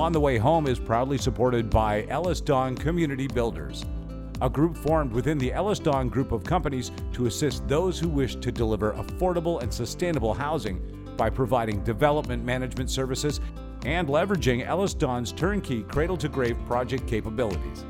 On the Way Home is proudly supported by EllisDon Community Builders, a group formed within the EllisDon group of companies to assist those who wish to deliver affordable and sustainable housing by providing development management services and leveraging EllisDon's turnkey cradle to grave project capabilities.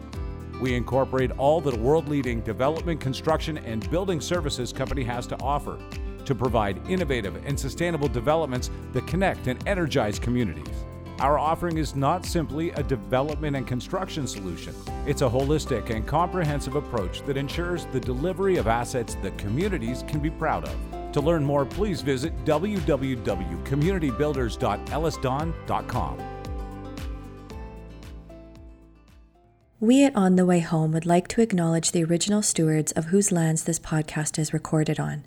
We incorporate all that a world leading development, construction, and building services company has to offer to provide innovative and sustainable developments that connect and energize communities. Our offering is not simply a development and construction solution, it's a holistic and comprehensive approach that ensures the delivery of assets that communities can be proud of. To learn more, please visit www.communitybuilders.ellisdon.com. We at On the Way Home would like to acknowledge the original stewards of whose lands this podcast is recorded on.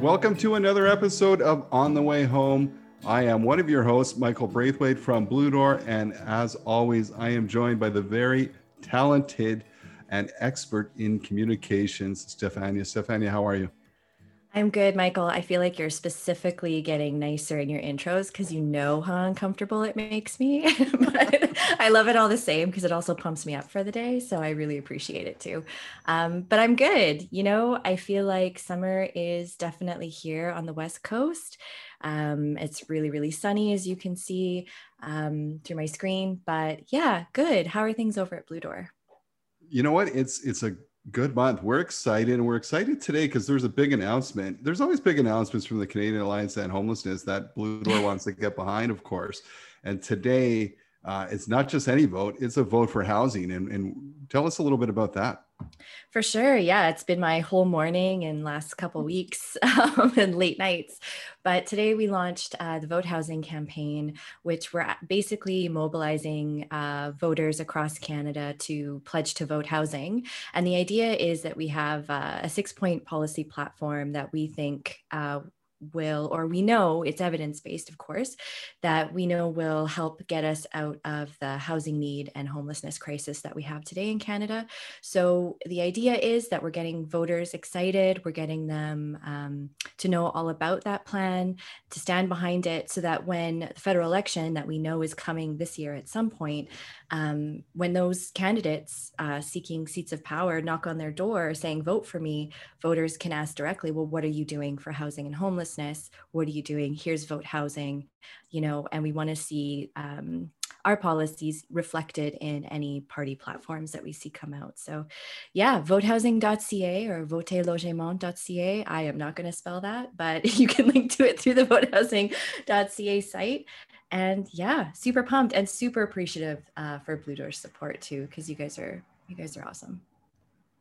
Welcome to another episode of On the Way Home. I am one of your hosts, Michael Braithwaite from Blue Door, and as always, I am joined by the very talented and expert in communications, Stefania. Stefania, how are you? I'm good, Michael. I feel like you're specifically getting nicer in your intros because you know how uncomfortable it makes me. but I love it all the same because it also pumps me up for the day. So I really appreciate it too. Um, but I'm good. You know, I feel like summer is definitely here on the West Coast. Um, it's really, really sunny, as you can see um, through my screen. But yeah, good. How are things over at Blue Door? You know what? It's it's a good month. We're excited, and we're excited today because there's a big announcement. There's always big announcements from the Canadian Alliance and Homelessness that Blue Door wants to get behind, of course. And today, uh, it's not just any vote; it's a vote for housing. And, and tell us a little bit about that. For sure. Yeah, it's been my whole morning and last couple weeks um, and late nights. But today we launched uh, the Vote Housing campaign, which we're basically mobilizing uh, voters across Canada to pledge to vote housing. And the idea is that we have uh, a six point policy platform that we think uh, will, or we know it's evidence based, of course, that we know will help get us out of the housing need and homelessness crisis that we have today in Canada. So the idea is that we're getting voters excited, we're getting them um, to know all about that plan, to stand behind it, so that when the federal election that we know is coming this year at some point, um, when those candidates uh, seeking seats of power knock on their door saying, vote for me, voters can ask directly, well, what are you doing for housing and homelessness? What are you doing? Here's vote housing, you know, and we want to see um, our policies reflected in any party platforms that we see come out. So, yeah, votehousing.ca or votelogement.ca. I am not going to spell that, but you can link to it through the votehousing.ca site and yeah, super pumped and super appreciative uh, for Blue Door's support too, because you guys are you guys are awesome.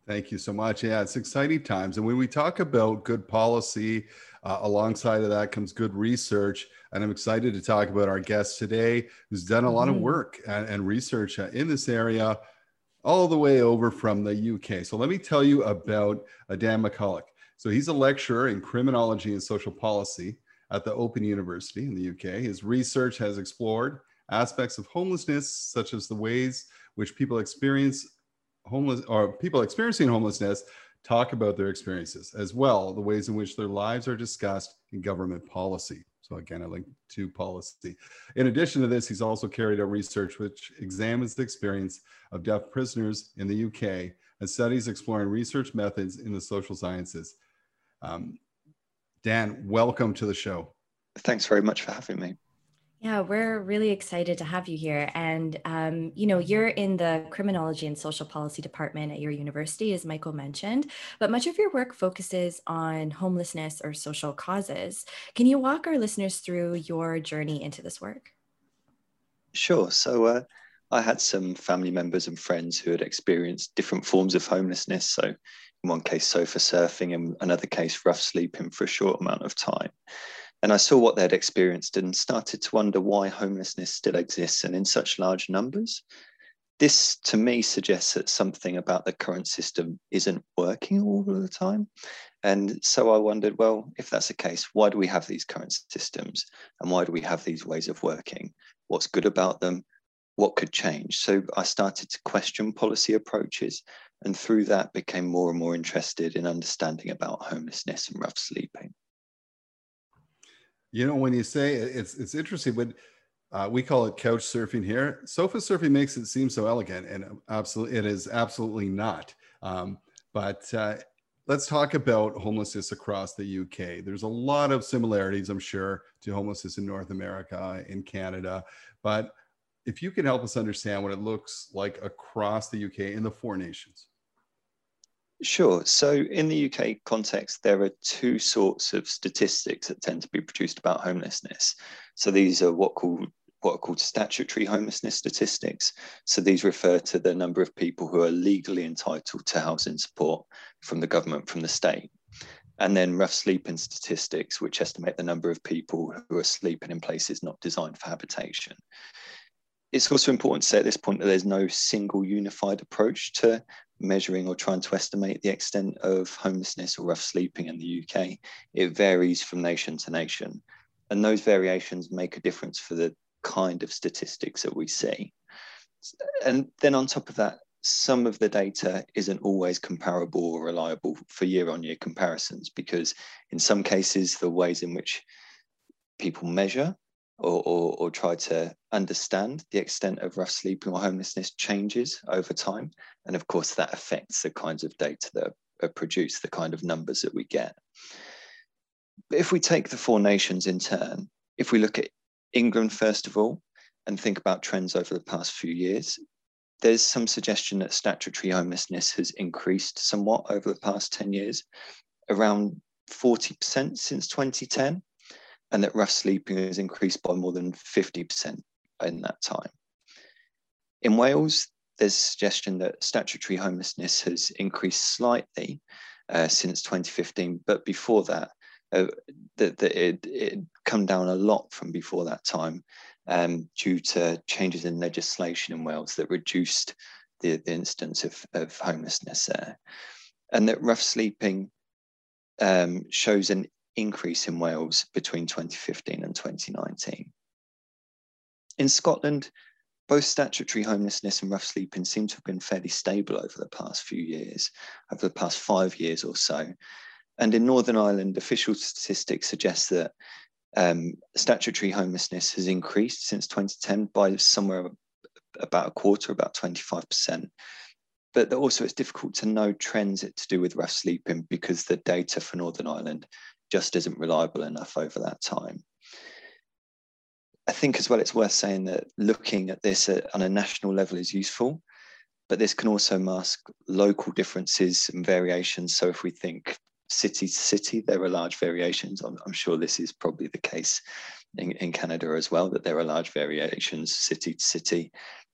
Thank you so much. Yeah, it's exciting times, and when we talk about good policy, uh, alongside of that comes good research. And I'm excited to talk about our guest today, who's done a lot mm-hmm. of work and, and research uh, in this area, all the way over from the UK. So let me tell you about uh, Dan McCulloch. So he's a lecturer in criminology and social policy at the Open University in the UK. His research has explored aspects of homelessness, such as the ways which people experience homeless or people experiencing homelessness talk about their experiences, as well the ways in which their lives are discussed in government policy. So again, I link to policy. In addition to this, he's also carried out research which examines the experience of deaf prisoners in the UK and studies exploring research methods in the social sciences. Um, Dan, welcome to the show. Thanks very much for having me. Yeah, we're really excited to have you here. And, um, you know, you're in the criminology and social policy department at your university, as Michael mentioned, but much of your work focuses on homelessness or social causes. Can you walk our listeners through your journey into this work? Sure. So, uh, I had some family members and friends who had experienced different forms of homelessness. So, in one case, sofa surfing, and another case, rough sleeping for a short amount of time. And I saw what they'd experienced and started to wonder why homelessness still exists and in such large numbers. this to me suggests that something about the current system isn't working all the time. And so I wondered, well, if that's the case, why do we have these current systems? And why do we have these ways of working? What's good about them? What could change? So I started to question policy approaches and through that became more and more interested in understanding about homelessness and rough sleeping. You know, when you say it's it's interesting, but uh, we call it couch surfing here. Sofa surfing makes it seem so elegant, and absolutely, it is absolutely not. Um, but uh, let's talk about homelessness across the UK. There's a lot of similarities, I'm sure, to homelessness in North America, in Canada. But if you can help us understand what it looks like across the UK in the four nations. Sure. So, in the UK context, there are two sorts of statistics that tend to be produced about homelessness. So, these are what called what are called statutory homelessness statistics. So these refer to the number of people who are legally entitled to housing support from the government, from the state. And then rough sleeping statistics, which estimate the number of people who are sleeping in places not designed for habitation. It's also important to say at this point that there's no single unified approach to measuring or trying to estimate the extent of homelessness or rough sleeping in the UK. It varies from nation to nation. And those variations make a difference for the kind of statistics that we see. And then on top of that, some of the data isn't always comparable or reliable for year on year comparisons because in some cases, the ways in which people measure or, or, or, try to understand the extent of rough sleeping or homelessness changes over time. And of course, that affects the kinds of data that are produced, the kind of numbers that we get. But if we take the four nations in turn, if we look at England, first of all, and think about trends over the past few years, there's some suggestion that statutory homelessness has increased somewhat over the past 10 years, around 40% since 2010, and that rough sleeping has increased by more than 50% in that time. In Wales, there's a suggestion that statutory homelessness has increased slightly uh, since 2015, but before that, uh, that, that it, it come down a lot from before that time um, due to changes in legislation in Wales that reduced the, the instance of, of homelessness there. And that rough sleeping um, shows an increase in Wales between 2015 and 2019. In Scotland, both statutory homelessness and rough sleeping seem to have been fairly stable over the past few years, over the past five years or so. And in Northern Ireland, official statistics suggest that um, statutory homelessness has increased since 2010 by somewhere about a quarter, about 25%. But also, it's difficult to know trends to do with rough sleeping because the data for Northern Ireland just isn't reliable enough over that time. I think as well, it's worth saying that looking at this on a national level is useful, but this can also mask local differences and variations. So if we think city to city, there are large variations. I'm, I'm sure this is probably the case in, in Canada as well, that there are large variations city to city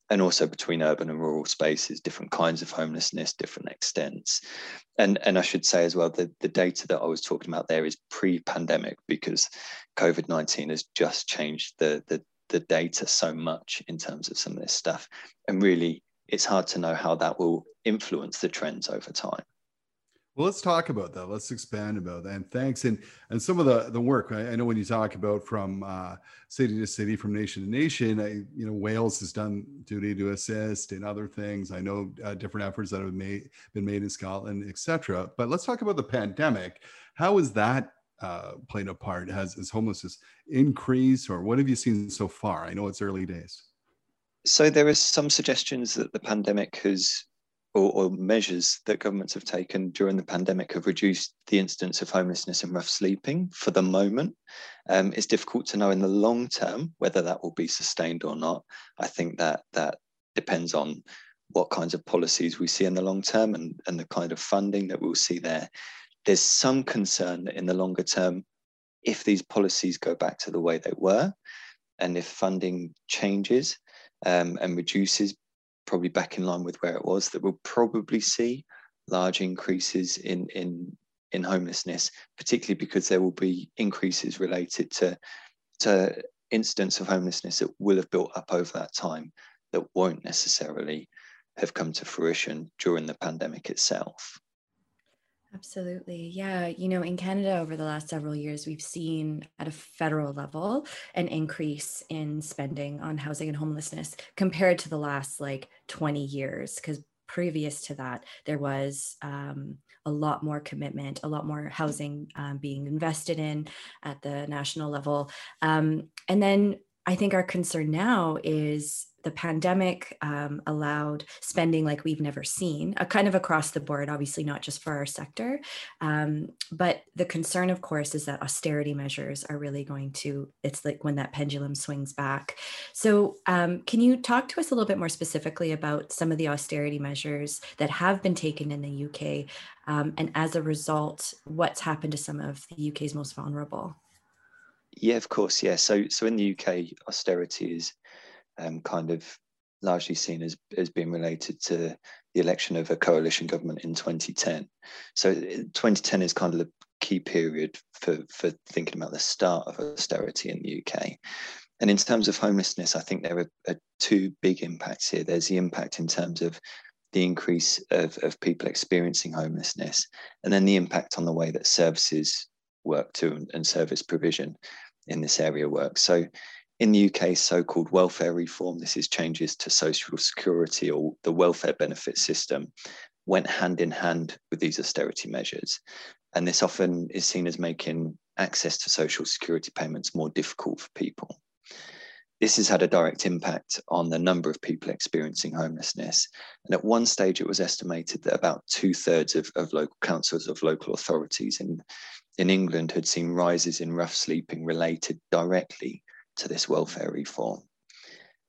and also between urban and rural spaces, different kinds of homelessness, different extents. And, and I should say as well that the data that I was talking about there is pre-pandemic because COVID-19 has just changed the, the, the data so much in terms of some of this stuff. And really, it's hard to know how that will influence the trends over time. Well, let's talk about that. Let's expand about that. And thanks. And and some of the the work I, I know when you talk about from uh, city to city, from nation to nation, I, you know Wales has done duty to assist and other things. I know uh, different efforts that have made been made in Scotland, etc. But let's talk about the pandemic. How is that uh, played a part? Has has homelessness increased, or what have you seen so far? I know it's early days. So there are some suggestions that the pandemic has or, or, measures that governments have taken during the pandemic have reduced the incidence of homelessness and rough sleeping for the moment. Um, it's difficult to know in the long term whether that will be sustained or not. I think that that depends on what kinds of policies we see in the long term and, and the kind of funding that we'll see there. There's some concern that in the longer term, if these policies go back to the way they were, and if funding changes um, and reduces probably back in line with where it was, that we'll probably see large increases in, in, in homelessness, particularly because there will be increases related to, to incidents of homelessness that will have built up over that time. that won't necessarily have come to fruition during the pandemic itself. Absolutely. Yeah. You know, in Canada over the last several years, we've seen at a federal level an increase in spending on housing and homelessness compared to the last like 20 years. Because previous to that, there was um, a lot more commitment, a lot more housing um, being invested in at the national level. Um, and then I think our concern now is the pandemic um, allowed spending like we've never seen, a kind of across the board, obviously not just for our sector. Um, but the concern, of course, is that austerity measures are really going to, it's like when that pendulum swings back. So, um, can you talk to us a little bit more specifically about some of the austerity measures that have been taken in the UK? Um, and as a result, what's happened to some of the UK's most vulnerable? Yeah, of course. Yeah. So, so in the UK, austerity is um, kind of largely seen as, as being related to the election of a coalition government in 2010. So 2010 is kind of the key period for, for thinking about the start of austerity in the UK. And in terms of homelessness, I think there are, are two big impacts here. There's the impact in terms of the increase of, of people experiencing homelessness, and then the impact on the way that services work to and, and service provision in this area work. So in the UK, so called welfare reform, this is changes to social security or the welfare benefit system, went hand in hand with these austerity measures. And this often is seen as making access to social security payments more difficult for people. This has had a direct impact on the number of people experiencing homelessness. And at one stage, it was estimated that about two thirds of, of local councils, of local authorities in, in England had seen rises in rough sleeping related directly to this welfare reform.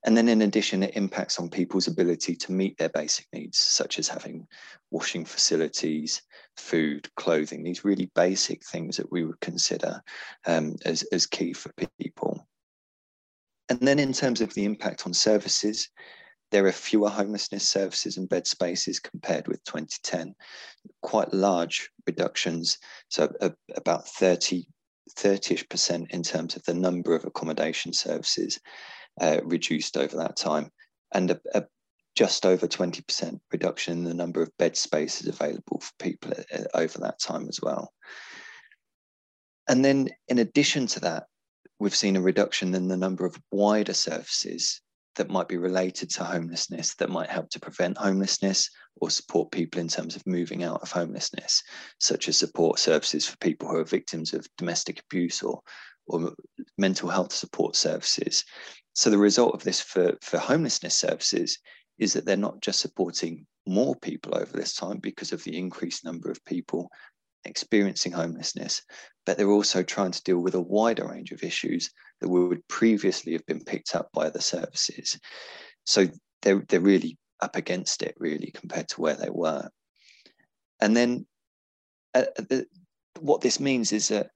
And then in addition, it impacts on people's ability to meet their basic needs, such as having washing facilities, food, clothing, these really basic things that we would consider um, as, as key for people. And then in terms of the impact on services, there are fewer homelessness services and bed spaces compared with 2010, quite large reductions. So about 30 30ish percent in terms of the number of accommodation services uh, reduced over that time, and a, a just over 20% reduction in the number of bed spaces available for people uh, over that time as well. And then, in addition to that, we've seen a reduction in the number of wider services that might be related to homelessness that might help to prevent homelessness or support people in terms of moving out of homelessness, such as support services for people who are victims of domestic abuse or, or mental health support services. So the result of this for, for homelessness services is that they're not just supporting more people over this time because of the increased number of people experiencing homelessness, but they're also trying to deal with a wider range of issues that would previously have been picked up by other services. So they're, they're really up against it, really, compared to where they were. And then uh, the, what this means is that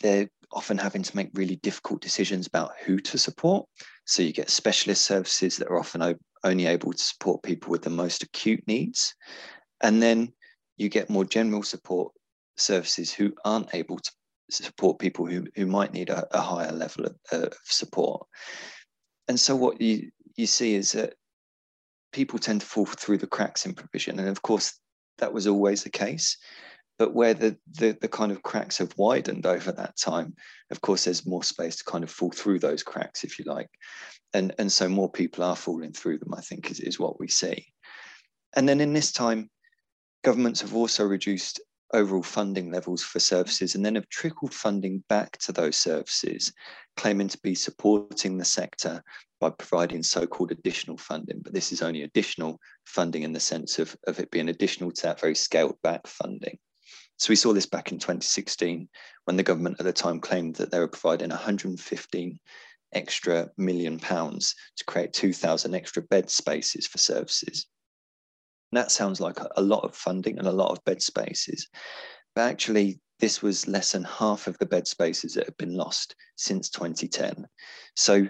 they're often having to make really difficult decisions about who to support. So you get specialist services that are often only able to support people with the most acute needs. And then you get more general support services who aren't able to support people who, who might need a, a higher level of, uh, of support. And so what you, you see is that people tend to fall through the cracks in provision. And of course, that was always the case. But where the, the, the kind of cracks have widened over that time, of course, there's more space to kind of fall through those cracks, if you like. And, and so more people are falling through them, I think, is, is what we see. And then in this time, governments have also reduced overall funding levels for services and then have trickled funding back to those services, claiming to be supporting the sector by providing so-called additional funding. But this is only additional funding in the sense of, of it being additional to that very scaled back funding. So we saw this back in 2016 when the government at the time claimed that they were providing 115 extra million pounds to create 2,000 extra bed spaces for services. And that sounds like a lot of funding and a lot of bed spaces. But actually, this was less than half of the bed spaces that have been lost since 2010. So,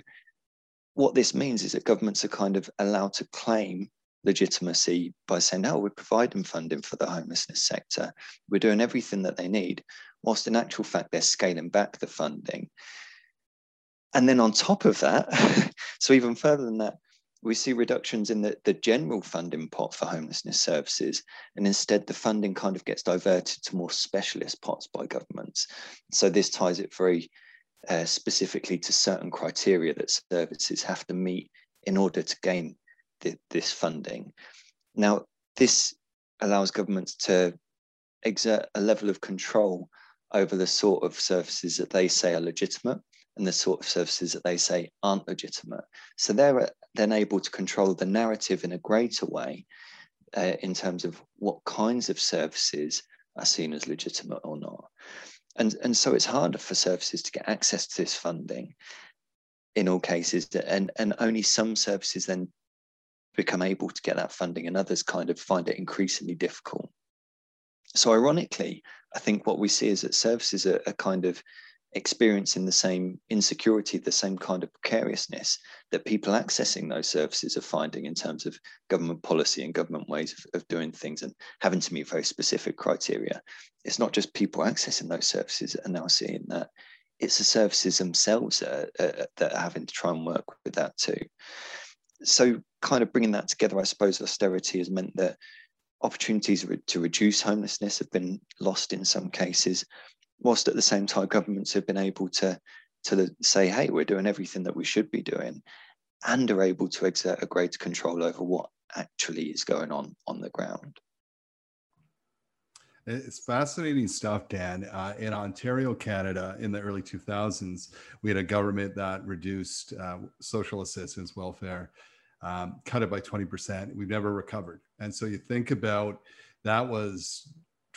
what this means is that governments are kind of allowed to claim legitimacy by saying, oh, we're providing funding for the homelessness sector. We're doing everything that they need, whilst in actual fact, they're scaling back the funding. And then on top of that, so even further than that, we see reductions in the, the general funding pot for homelessness services, and instead the funding kind of gets diverted to more specialist pots by governments. So this ties it very uh, specifically to certain criteria that services have to meet in order to gain the, this funding. Now, this allows governments to exert a level of control over the sort of services that they say are legitimate and the sort of services that they say aren't legitimate. So they're then able to control the narrative in a greater way uh, in terms of what kinds of services are seen as legitimate or not. And, and so it's harder for services to get access to this funding in all cases, and, and only some services then become able to get that funding, and others kind of find it increasingly difficult. So, ironically, I think what we see is that services are, are kind of experiencing the same insecurity, the same kind of precariousness that people accessing those services are finding in terms of government policy and government ways of, of doing things and having to meet very specific criteria. It's not just people accessing those services are now seeing that, it's the services themselves are, uh, that are having to try and work with that too. So, kind of bringing that together, I suppose austerity has meant that opportunities to reduce homelessness have been lost in some cases whilst at the same time governments have been able to to say, hey, we're doing everything that we should be doing, and are able to exert a greater control over what actually is going on on the ground. It's fascinating stuff, Dan. Uh, in Ontario, Canada, in the early 2000s, we had a government that reduced uh, social assistance, welfare, um, cut it by 20%. We've never recovered. And so you think about that was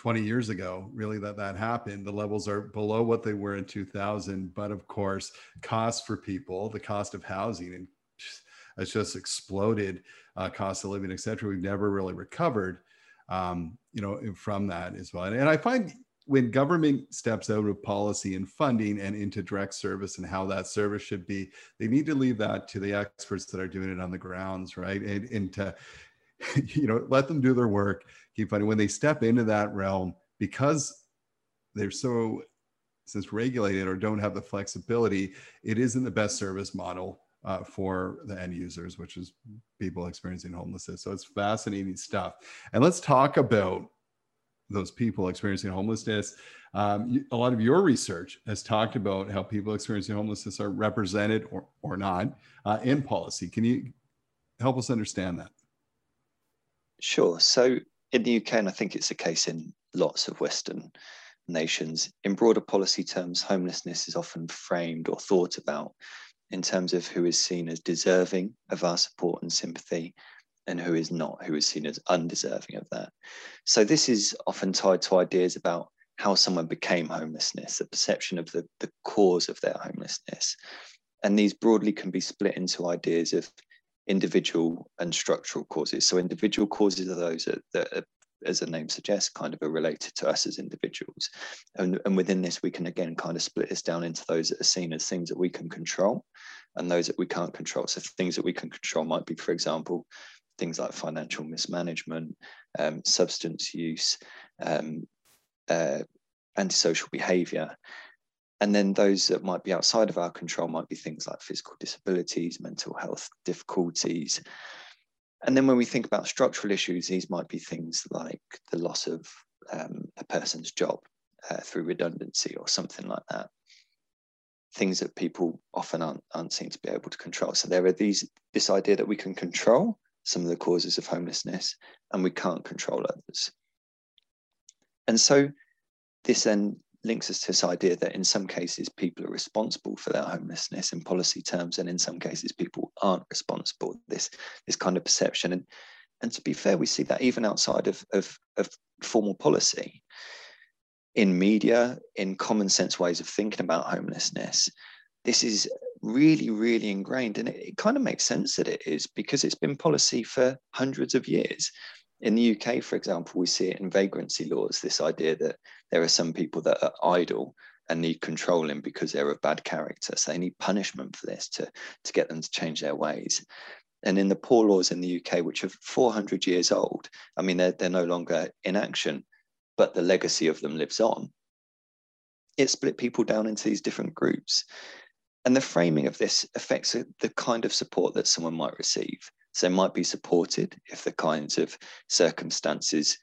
20 years ago really that that happened. The levels are below what they were in 2000 but of course cost for people the cost of housing and has just exploded uh, cost of living etc we've never really recovered um, you know from that as well. And, and i find when government steps out of policy and funding and into direct service and how that service should be, they need to leave that to the experts that are doing it on the grounds, right? And, and to, you know, let them do their work, keep finding when they step into that realm because they're so since regulated or don't have the flexibility, it isn't the best service model uh, for the end users, which is people experiencing homelessness. So it's fascinating stuff. And let's talk about those people experiencing homelessness. Um, a lot of your research has talked about how people experiencing homelessness are represented or, or not uh, in policy. Can you help us understand that? Sure. So in the UK, and I think it's the case in lots of Western nations, in broader policy terms, homelessness is often framed or thought about in terms of who is seen as deserving of our support and sympathy and who is not, who is seen as undeserving of that. So this is often tied to ideas about how someone became homelessness, the perception of the, the cause of their homelessness. And these broadly can be split into ideas of individual and structural causes. So individual causes are those that, that are, as the name suggests, kind of are related to us as individuals. And, and within this, we can again kind of split this down into those that are seen as things that we can control and those that we can't control. So things that we can control might be, for example, things like financial mismanagement, um, substance use, um, uh, antisocial behavior. And then those that might be outside of our control might be things like physical disabilities, mental health difficulties. And then when we think about structural issues, these might be things like the loss of um, a person's job uh, through redundancy or something like that. Things that people often aren't, aren't seen to be able to control. So there are these this idea that we can control some of the causes of homelessness and we can't control others. And so this then links us to this idea that in some cases people are responsible for their homelessness in policy terms, and in some cases people aren't responsible. This this kind of perception, and and to be fair, we see that even outside of of, of formal policy, in media, in common sense ways of thinking about homelessness. This is really, really ingrained, and it, it kind of makes sense that it is because it's been policy for hundreds of years. In the UK, for example, we see it in vagrancy laws this idea that there are some people that are idle and need controlling because they're of bad character. So they need punishment for this to, to get them to change their ways. And in the poor laws in the UK, which are 400 years old, I mean, they're, they're no longer in action, but the legacy of them lives on. It split people down into these different groups. And the framing of this affects the kind of support that someone might receive. So they might be supported if the kinds of circumstances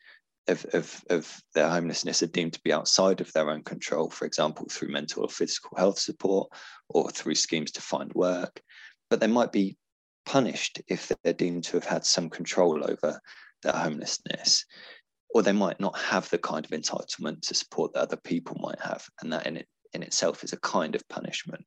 of, of, of their homelessness are deemed to be outside of their own control, for example, through mental or physical health support or through schemes to find work. But they might be punished if they're deemed to have had some control over their homelessness, or they might not have the kind of entitlement to support that other people might have. And that in, it, in itself is a kind of punishment.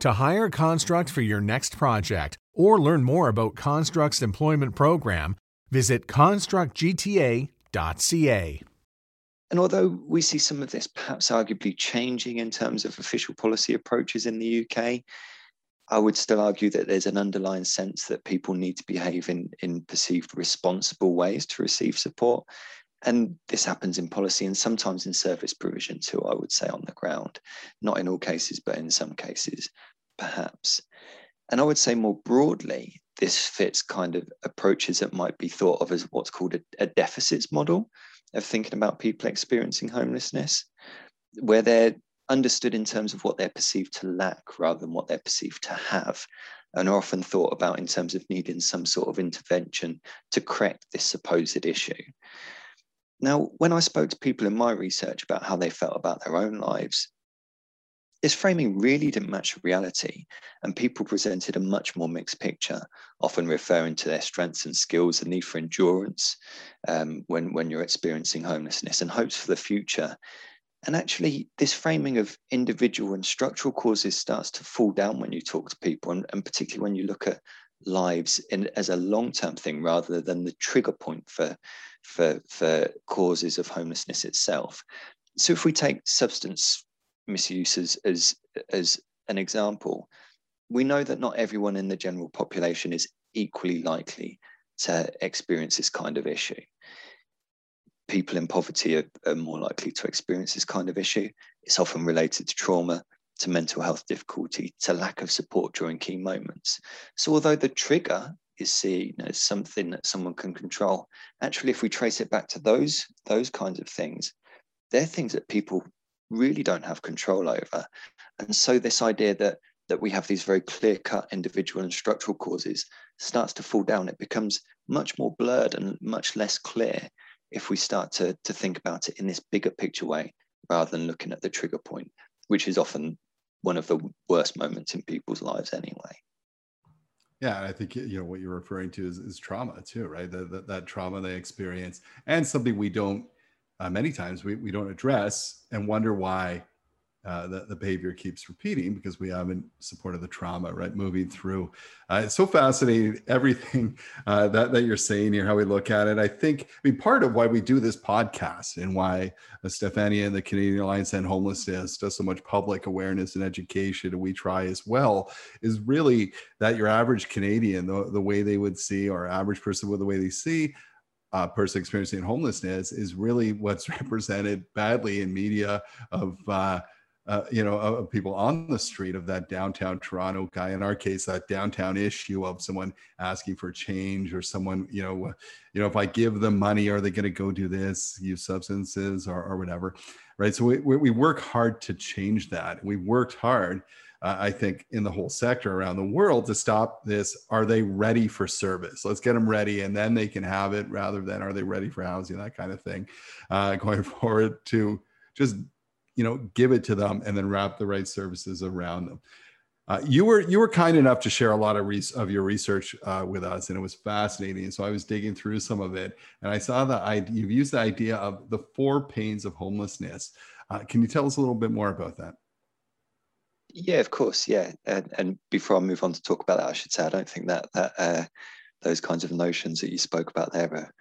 To hire Construct for your next project or learn more about Construct's employment program, visit constructgta.ca. And although we see some of this perhaps arguably changing in terms of official policy approaches in the UK, I would still argue that there's an underlying sense that people need to behave in, in perceived responsible ways to receive support. And this happens in policy and sometimes in service provision too, I would say, on the ground. Not in all cases, but in some cases, perhaps. And I would say more broadly, this fits kind of approaches that might be thought of as what's called a, a deficits model of thinking about people experiencing homelessness, where they're understood in terms of what they're perceived to lack rather than what they're perceived to have, and are often thought about in terms of needing some sort of intervention to correct this supposed issue. Now, when I spoke to people in my research about how they felt about their own lives, this framing really didn't match reality, and people presented a much more mixed picture, often referring to their strengths and skills, the need for endurance um, when, when you're experiencing homelessness, and hopes for the future. And actually, this framing of individual and structural causes starts to fall down when you talk to people, and, and particularly when you look at lives in, as a long-term thing rather than the trigger point for, for, for causes of homelessness itself. So if we take substance misuse as, as, as an example, we know that not everyone in the general population is equally likely to experience this kind of issue. People in poverty are, are more likely to experience this kind of issue. It's often related to trauma, to mental health difficulty, to lack of support during key moments. So, although the trigger is seen as something that someone can control, actually, if we trace it back to those those kinds of things, they're things that people really don't have control over. And so, this idea that that we have these very clear-cut individual and structural causes starts to fall down. It becomes much more blurred and much less clear if we start to, to think about it in this bigger picture way rather than looking at the trigger point, which is often one of the worst moments in people's lives anyway. Yeah, I think you know what you're referring to is, is trauma too, right? That, that, that trauma they experience, and something we don't uh, many times we, we don't address and wonder why uh, the, the behavior keeps repeating because we haven't supported the trauma, right? Moving through. Uh, it's so fascinating, everything uh, that, that you're saying here, how we look at it. I think, I mean, part of why we do this podcast and why Stefania and the Canadian Alliance End Homelessness does so much public awareness and education, and we try as well, is really that your average Canadian, the, the way they would see, or average person with the way they see, uh, person experiencing homelessness is really what's represented badly in media of uh, uh, you know, of people on the street of that downtown Toronto guy. In our case, that downtown issue of someone asking for change or someone, you know, you know, if I give them money, are they going to go do this, use substances or, or whatever, right? So we, we work hard to change that. We worked hard, uh, I think, in the whole sector around the world to stop this. Are they ready for service? Let's get them ready, and then they can have it, rather than are they ready for housing, that kind of thing, uh, going forward to just you know give it to them and then wrap the right services around them uh, you were you were kind enough to share a lot of res- of your research uh, with us, and it was fascinating. So I was digging through some of it, and I saw that you've used the idea of the four pains of homelessness. Uh, can you tell us a little bit more about that? Yeah, of course. Yeah, and, and, before I move on to talk about that, I should say I don't think that that uh, those kinds of notions that you spoke about there are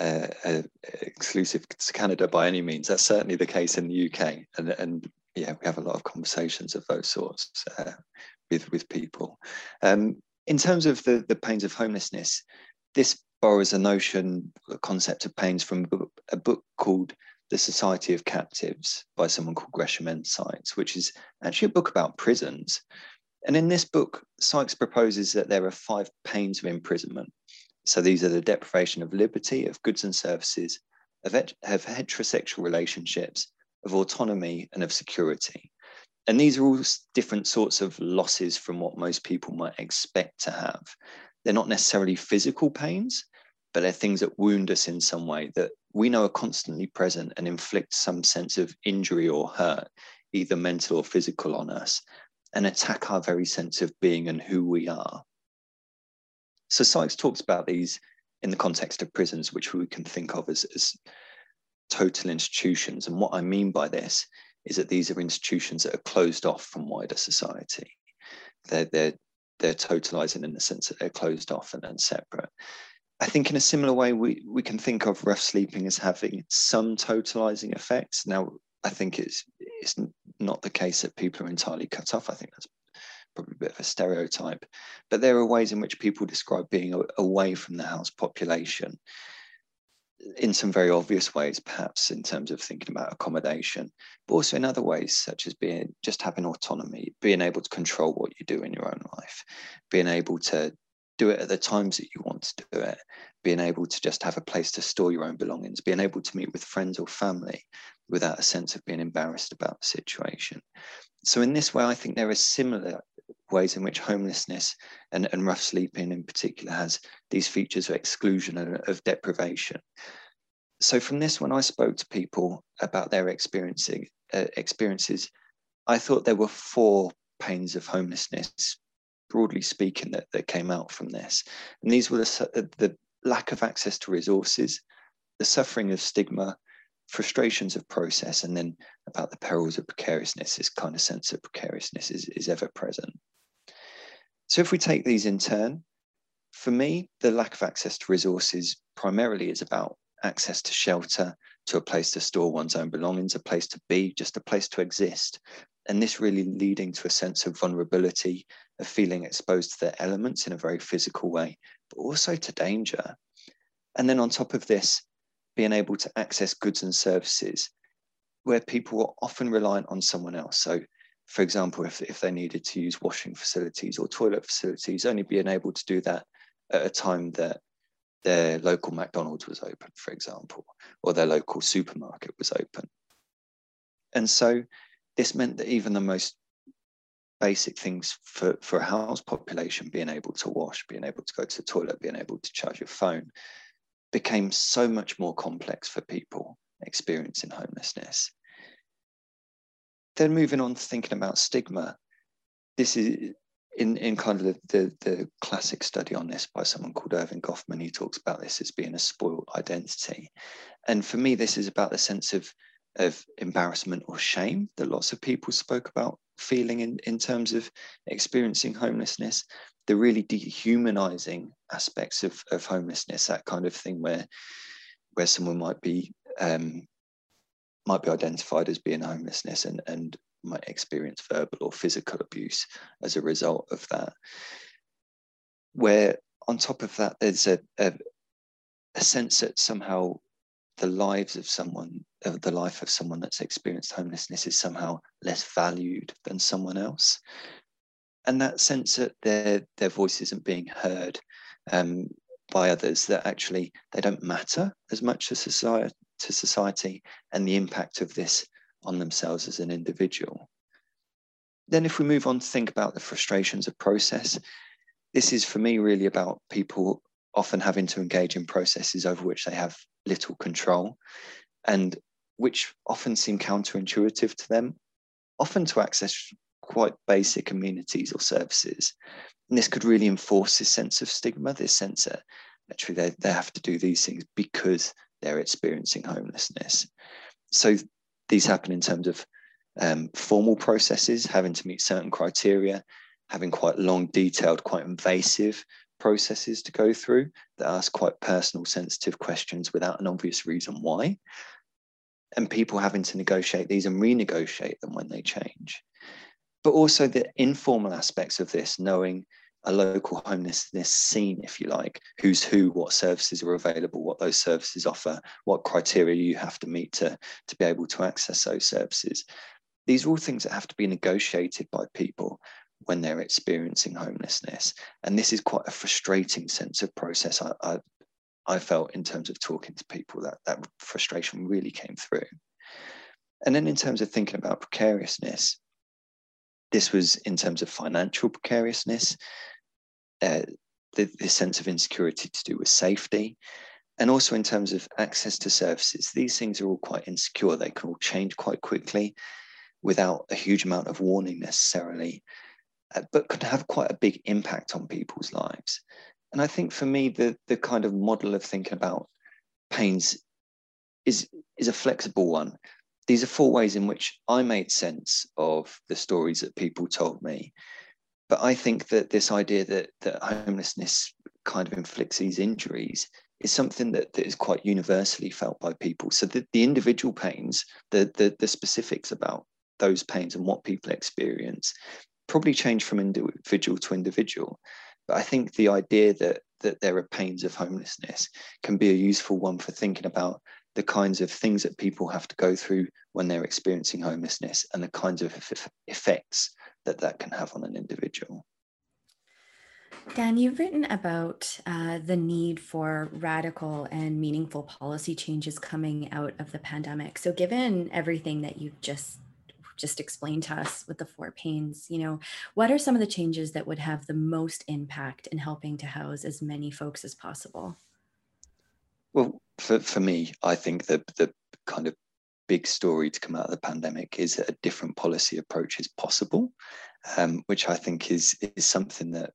uh, uh, exclusive to Canada by any means. That's certainly the case in the UK, and and yeah, we have a lot of conversations of those sorts uh, with with people. Um, in terms of the the pains of homelessness, this borrows a notion, a concept of pains from a book called The Society of Captives by someone called Gresham Sykes, which is actually a book about prisons. And in this book, Sykes proposes that there are five pains of imprisonment. So these are the deprivation of liberty, of goods and services, of, of heterosexual relationships, of autonomy, and of security. And these are all different sorts of losses from what most people might expect to have. They're not necessarily physical pains, but they're things that wound us in some way that we know are constantly present and inflict some sense of injury or hurt, either mental or physical, on us, and attack our very sense of being and who we are. So Sykes talks about these in the context of prisons, which we can think of as, as total institutions. And what I mean by this is that these are institutions that are closed off from wider society. They're, they're, they're totalizing in the sense that they're closed off and, and separate. I think in a similar way, we, we can think of rough sleeping as having some totalizing effects. Now, I think it's, it's not the case that people are entirely cut off. I think that's probably a bit of a stereotype. But there are ways in which people describe being away from the house population in some very obvious ways, perhaps in terms of thinking about accommodation, but also in other ways, such as being just having autonomy, being able to control what you do in your own life, being able to do it at the times that you want to do it, being able to just have a place to store your own belongings, being able to meet with friends or family without a sense of being embarrassed about the situation. So, in this way, I think there are similar ways in which homelessness and, and rough sleeping in particular has these features of exclusion and of deprivation. So from this, when I spoke to people about their experiencing uh, experiences, I thought there were four pains of homelessness, broadly speaking, that, that came out from this. And these were the, the lack of access to resources, the suffering of stigma, frustrations of process, and then about the perils of precariousness, this kind of sense of precariousness is, is ever present. So if we take these in turn, for me, the lack of access to resources primarily is about access to shelter, to a place to store one's own belongings, a place to be, just a place to exist. And this really leading to a sense of vulnerability, of feeling exposed to their elements in a very physical way, but also to danger. And then on top of this, being able to access goods and services where people are often reliant on someone else. So for example, if, if they needed to use washing facilities or toilet facilities, only being able to do that at a time that their local McDonald's was open, for example, or their local supermarket was open. And so this meant that even the most basic things for, for a house population, being able to wash, being able to go to the toilet, being able to charge your phone, became so much more complex for people experiencing homelessness. Then moving on to thinking about stigma, this is in, in kind of the, the, the, classic study on this by someone called Erving Goffman, he talks about this as being a spoiled identity. And for me, this is about the sense of, of embarrassment or shame that lots of people spoke about feeling in, in terms of experiencing homelessness, the really dehumanizing aspects of, of homelessness, that kind of thing where, where someone might be um, might be identified as being homelessness and, and might experience verbal or physical abuse as a result of that. Where on top of that, there's a, a, a sense that somehow the lives of someone, uh, the life of someone that's experienced homelessness is somehow less valued than someone else. And that sense that their, their voice isn't being heard um, by others, that actually they don't matter as much as society, to society and the impact of this on themselves as an individual. Then, if we move on to think about the frustrations of process, this is for me really about people often having to engage in processes over which they have little control and which often seem counterintuitive to them, often to access quite basic amenities or services. And this could really enforce this sense of stigma, this sense that actually they, they have to do these things because they're experiencing homelessness. So these happen in terms of um, formal processes, having to meet certain criteria, having quite long, detailed, quite invasive processes to go through that ask quite personal, sensitive questions without an obvious reason why. And people having to negotiate these and renegotiate them when they change. But also the informal aspects of this, knowing a local homelessness scene, if you like, who's who, what services are available, what those services offer, what criteria you have to meet to, to be able to access those services. These are all things that have to be negotiated by people when they're experiencing homelessness. And this is quite a frustrating sense of process. I, I, I felt in terms of talking to people that that frustration really came through. And then in terms of thinking about precariousness, this was in terms of financial precariousness, uh, the, the sense of insecurity to do with safety, and also in terms of access to services. These things are all quite insecure. They can all change quite quickly without a huge amount of warning necessarily, uh, but could have quite a big impact on people's lives. And I think for me, the, the kind of model of thinking about pains is, is a flexible one. These are four ways in which I made sense of the stories that people told me. But I think that this idea that, that homelessness kind of inflicts these injuries is something that, that is quite universally felt by people. So the, the individual pains, the, the, the specifics about those pains and what people experience probably change from individual to individual. But I think the idea that that there are pains of homelessness can be a useful one for thinking about the kinds of things that people have to go through when they're experiencing homelessness and the kinds of effects that that can have on an individual. Dan, you've written about uh, the need for radical and meaningful policy changes coming out of the pandemic. So, given everything that you've just just explained to us with the four pains, you know, what are some of the changes that would have the most impact in helping to house as many folks as possible? Well, for, for me, I think the, the kind of big story to come out of the pandemic is that a different policy approach is possible, um, which I think is, is something that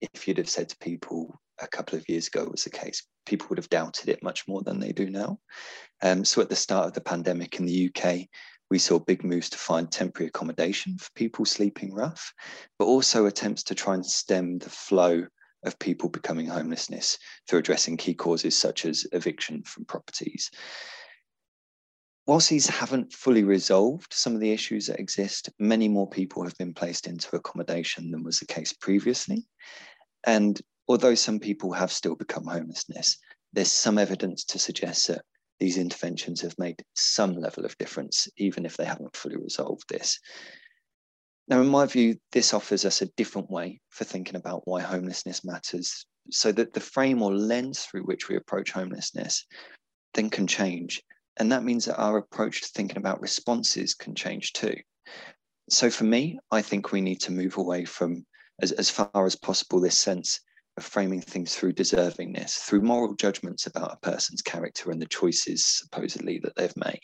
if you'd have said to people a couple of years ago was the case, people would have doubted it much more than they do now. Um, so at the start of the pandemic in the UK, we saw big moves to find temporary accommodation for people sleeping rough, but also attempts to try and stem the flow of people becoming homelessness through addressing key causes such as eviction from properties. Whilst these haven't fully resolved some of the issues that exist, many more people have been placed into accommodation than was the case previously. And although some people have still become homelessness, there's some evidence to suggest that these interventions have made some level of difference, even if they haven't fully resolved this. Now, in my view, this offers us a different way for thinking about why homelessness matters, so that the frame or lens through which we approach homelessness then can change. And that means that our approach to thinking about responses can change too. So for me, I think we need to move away from, as, as far as possible, this sense of framing things through deservingness, through moral judgments about a person's character and the choices supposedly that they've made.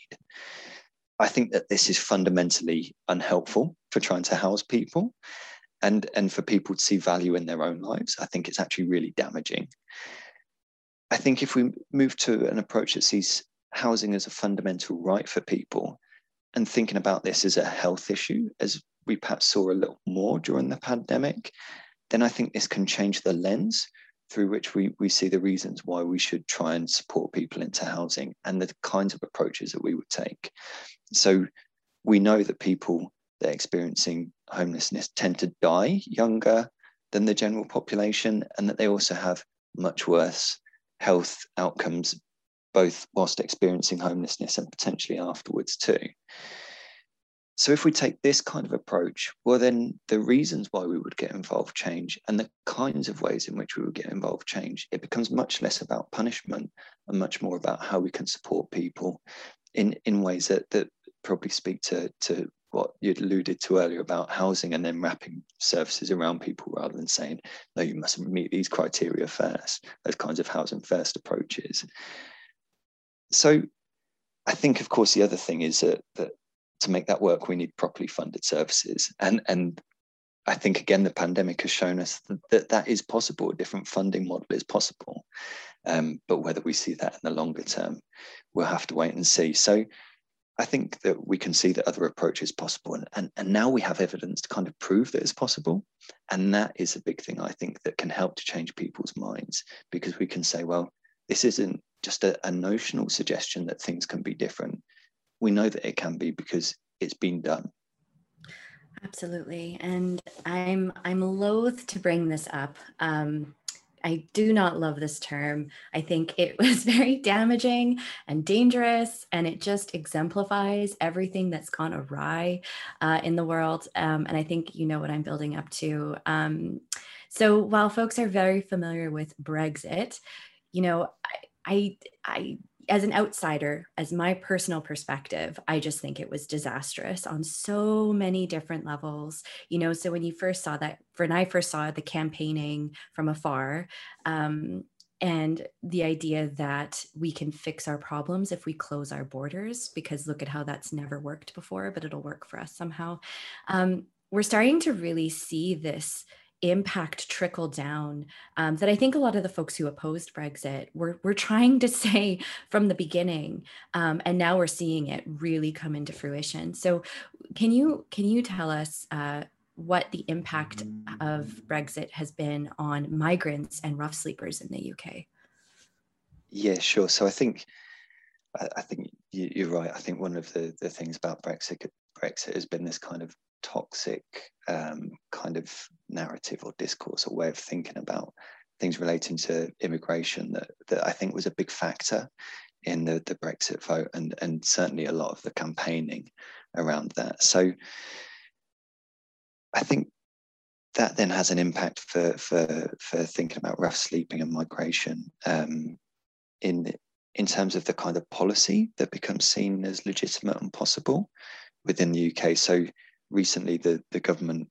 I think that this is fundamentally unhelpful for trying to house people and, and for people to see value in their own lives. I think it's actually really damaging. I think if we move to an approach that sees housing as a fundamental right for people and thinking about this as a health issue, as we perhaps saw a little more during the pandemic, then I think this can change the lens through which we, we see the reasons why we should try and support people into housing and the kinds of approaches that we would take. So we know that people that are experiencing homelessness tend to die younger than the general population and that they also have much worse health outcomes both whilst experiencing homelessness and potentially afterwards too. So if we take this kind of approach, well, then the reasons why we would get involved change and the kinds of ways in which we would get involved change. It becomes much less about punishment and much more about how we can support people in, in ways that, that probably speak to, to what you'd alluded to earlier about housing and then wrapping services around people rather than saying, no, you must meet these criteria first, those kinds of housing first approaches. So I think, of course, the other thing is that, that to make that work, we need properly funded services. And, and I think, again, the pandemic has shown us that that, that is possible. A different funding model is possible. Um, but whether we see that in the longer term, we'll have to wait and see. So I think that we can see that other approaches possible. And, and, and now we have evidence to kind of prove that it's possible. And that is a big thing I think that can help to change people's minds because we can say, well, this isn't just a, a notional suggestion that things can be different we know that it can be because it's been done. Absolutely, and I'm I'm loath to bring this up. Um, I do not love this term. I think it was very damaging and dangerous, and it just exemplifies everything that's gone awry uh, in the world. Um, and I think you know what I'm building up to. Um, so while folks are very familiar with Brexit, you know, I, I, I as an outsider, as my personal perspective, I just think it was disastrous on so many different levels. You know, so when you first saw that, when I first saw the campaigning from afar, um, and the idea that we can fix our problems if we close our borders, because look at how that's never worked before, but it'll work for us somehow. Um, we're starting to really see this impact trickle down um, that I think a lot of the folks who opposed Brexit were, were trying to say from the beginning, um, and now we're seeing it really come into fruition. So, can you can you tell us uh, what the impact of Brexit has been on migrants and rough sleepers in the UK? Yeah, sure. So I think I, think you're right. I think one of the, the things about Brexit Brexit has been this kind of toxic um, kind of narrative or discourse or way of thinking about things relating to immigration that, that I think was a big factor in the, the Brexit vote and, and certainly a lot of the campaigning around that. So I think that then has an impact for, for, for thinking about rough sleeping and migration um, in, in terms of the kind of policy that becomes seen as legitimate and possible within the UK. So recently the, the government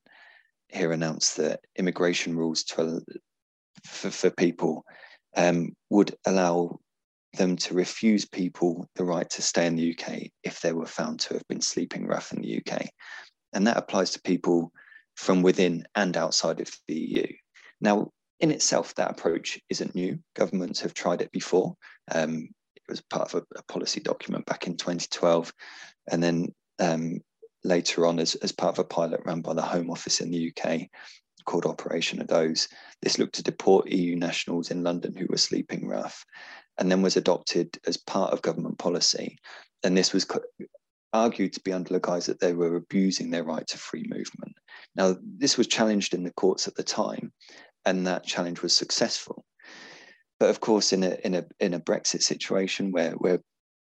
here announced that immigration rules to, for, for people um, would allow them to refuse people the right to stay in the UK if they were found to have been sleeping rough in the UK. And that applies to people from within and outside of the EU. Now, in itself, that approach isn't new. Governments have tried it before. Um, it was part of a, a, policy document back in 2012. And then um, later on as, as part of a pilot run by the Home Office in the UK called Operation Adoze. This looked to deport EU nationals in London who were sleeping rough and then was adopted as part of government policy. And this was argued to be under the guise that they were abusing their right to free movement. Now, this was challenged in the courts at the time, and that challenge was successful. But of course, in a in a in a Brexit situation where where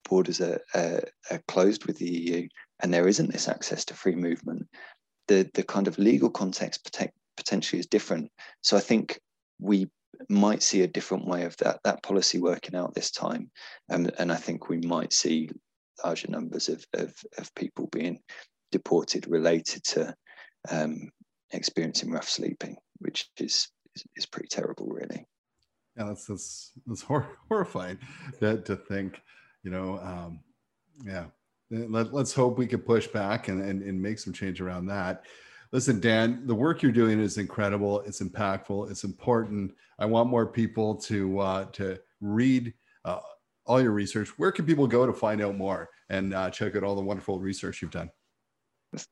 borders are, uh, are closed with the EU, and there isn't this access to free movement, the, the kind of legal context protect, potentially is different. So I think we might see a different way of that, that policy working out this time. Um, and I think we might see larger numbers of, of, of people being deported related to um, experiencing rough sleeping, which is, is, is pretty terrible, really. Yeah, that's that's, that's hor- horrifying to, to think, you know, um, yeah, let, us hope we can push back and, and, and make some change around that. Listen, Dan, the work you're doing is incredible. It's impactful. It's important. I want more people to uh, to read uh, all your research. Where can people go to find out more and uh, check out all the wonderful research you've done?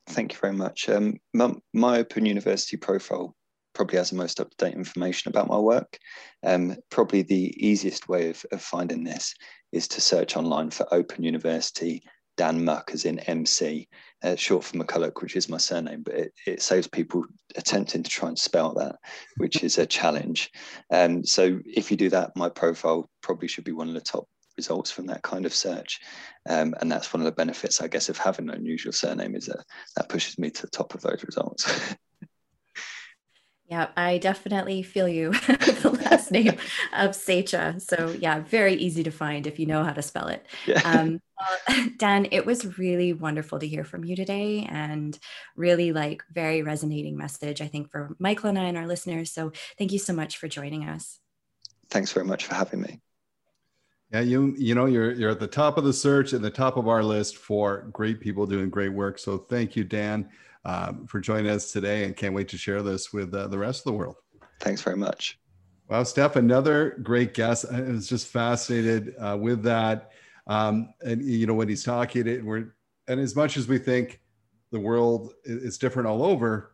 Thank you very much. Um, my, my Open University profile probably has the most up to date information about my work. Um, probably the easiest way of, of finding this is to search online for Open University Dan Muck, as in MC, uh, short for McCulloch, which is my surname, but it, it, saves people attempting to try and spell that, which is a challenge. Um, so if you do that, my profile probably should be one of the top results from that kind of search. Um, and that's one of the benefits, I guess, of having an unusual surname is that that pushes me to the top of those results. Yeah, I definitely feel you. the last name of Seccia. So yeah, very easy to find if you know how to spell it. Yeah. Um, well, Dan, it was really wonderful to hear from you today, and really like very resonating message. I think for Michael and I and our listeners. So thank you so much for joining us. Thanks very much for having me. Yeah, you you know you're you're at the top of the search and the top of our list for great people doing great work. So thank you, Dan um, for joining us today and can't wait to share this with uh, the rest of the world. Thanks very much. Wow, Steph, another great guest. I was just fascinated uh, with that. Um, and you know, when he's talking, it, we're and as much as we think the world is different all over,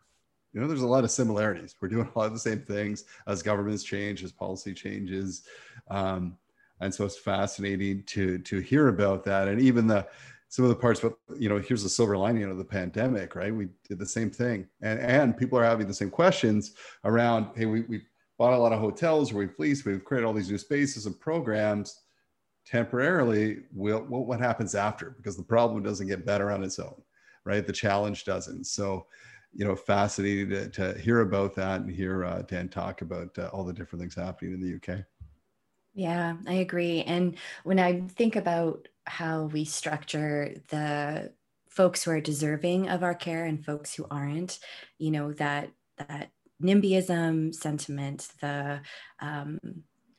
you know, there's a lot of similarities. We're doing a lot of the same things as governments change, as policy changes, um, and so it's fascinating to to hear about that. And even the some of the parts, but you know, here's the silver lining of the pandemic, right? We did the same thing, and and people are having the same questions around. Hey, we we bought a lot of hotels, we've we've created all these new spaces and programs. Temporarily, will what, what happens after? Because the problem doesn't get better on its own, right? The challenge doesn't. So, you know, fascinating to, to hear about that and hear uh, Dan talk about uh, all the different things happening in the UK. Yeah, I agree. And when I think about how we structure the folks who are deserving of our care and folks who aren't, you know, that that NIMBYism sentiment, the um,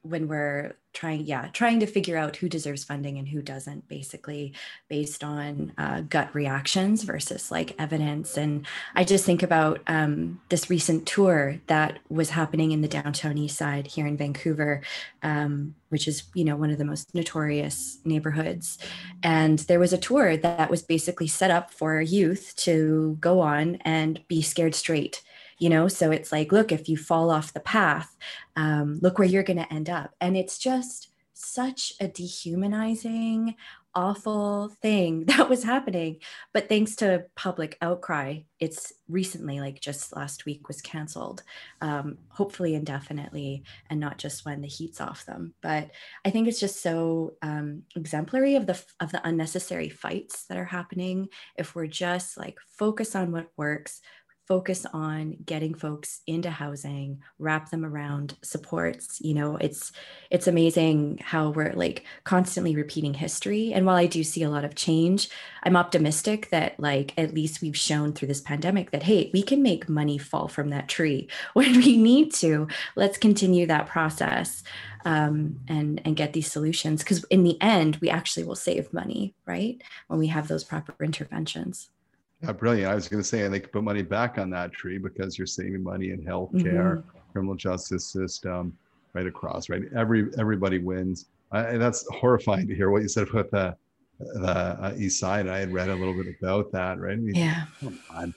when we're trying yeah trying to figure out who deserves funding and who doesn't basically based on uh, gut reactions versus like evidence. And i just think about um, this recent tour that was happening in the downtown east side here in vancouver um, which is you know one of the most notorious neighborhoods. And there was a tour that was basically set up for youth to go on and be scared straight you know so it's like look if you fall off the path um, look where you're going to end up. And it's just such a dehumanizing awful thing that was happening. But thanks to public outcry it's recently like just last week was canceled um, hopefully indefinitely and not just when the heat's off them. But i think it's just so um, exemplary of the of the unnecessary fights that are happening. If we're just like focus on what works focus on getting folks into housing wrap them around supports you know it's it's amazing how we're like constantly repeating history. And while i do see a lot of change i'm optimistic that like at least we've shown through this pandemic that hey we can make money fall from that tree. When we need to let's continue that process um, and and get these solutions. Because in the end we actually will save money right? When we have those proper interventions yeah, brilliant. I was going to say, and they could put money back on that tree because you're saving money in healthcare, mm-hmm. criminal justice system, right across, right? Every everybody wins. and that's horrifying to hear what you said about the the uh, east side. I had read a little bit about that, right? I mean, yeah. Come on.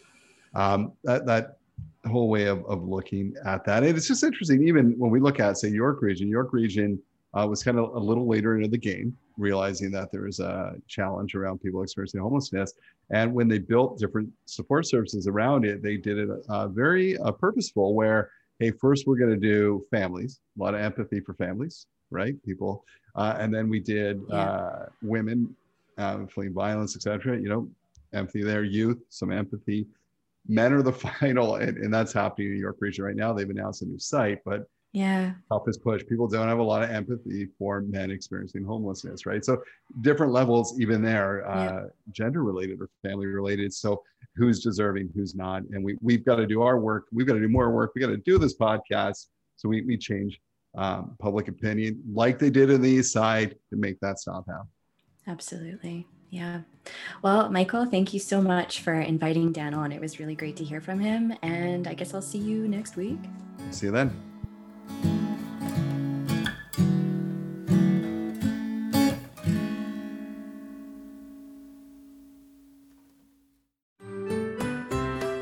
Um, that that whole way of, of looking at that, and it's just interesting. Even when we look at, say, York Region, York Region uh, was kind of a little later into the game, realizing that there was a challenge around people experiencing homelessness. And when they built different support services around it, they did it uh, very uh, purposeful. Where hey, first we're going to do families, a lot of empathy for families, right? People, uh, and then we did yeah. Uh, women uh, fleeing violence, etc. You know, empathy there, youth, some empathy. Men are the final, and, and that's happening in New York region right now. They've announced a new site, but yeah is push people don't have a lot of empathy for men experiencing homelessness right so different levels even there uh, yeah. gender related or family related so who's deserving who's not and we, we've got to do our work we've got to do more work we got to do this podcast so we, we change um, public opinion like they did in the east side to make that stop happen absolutely yeah. Well, Michael, thank you so much for inviting Dan on. It was really great to hear from him. And I guess I'll see you next week. See you then.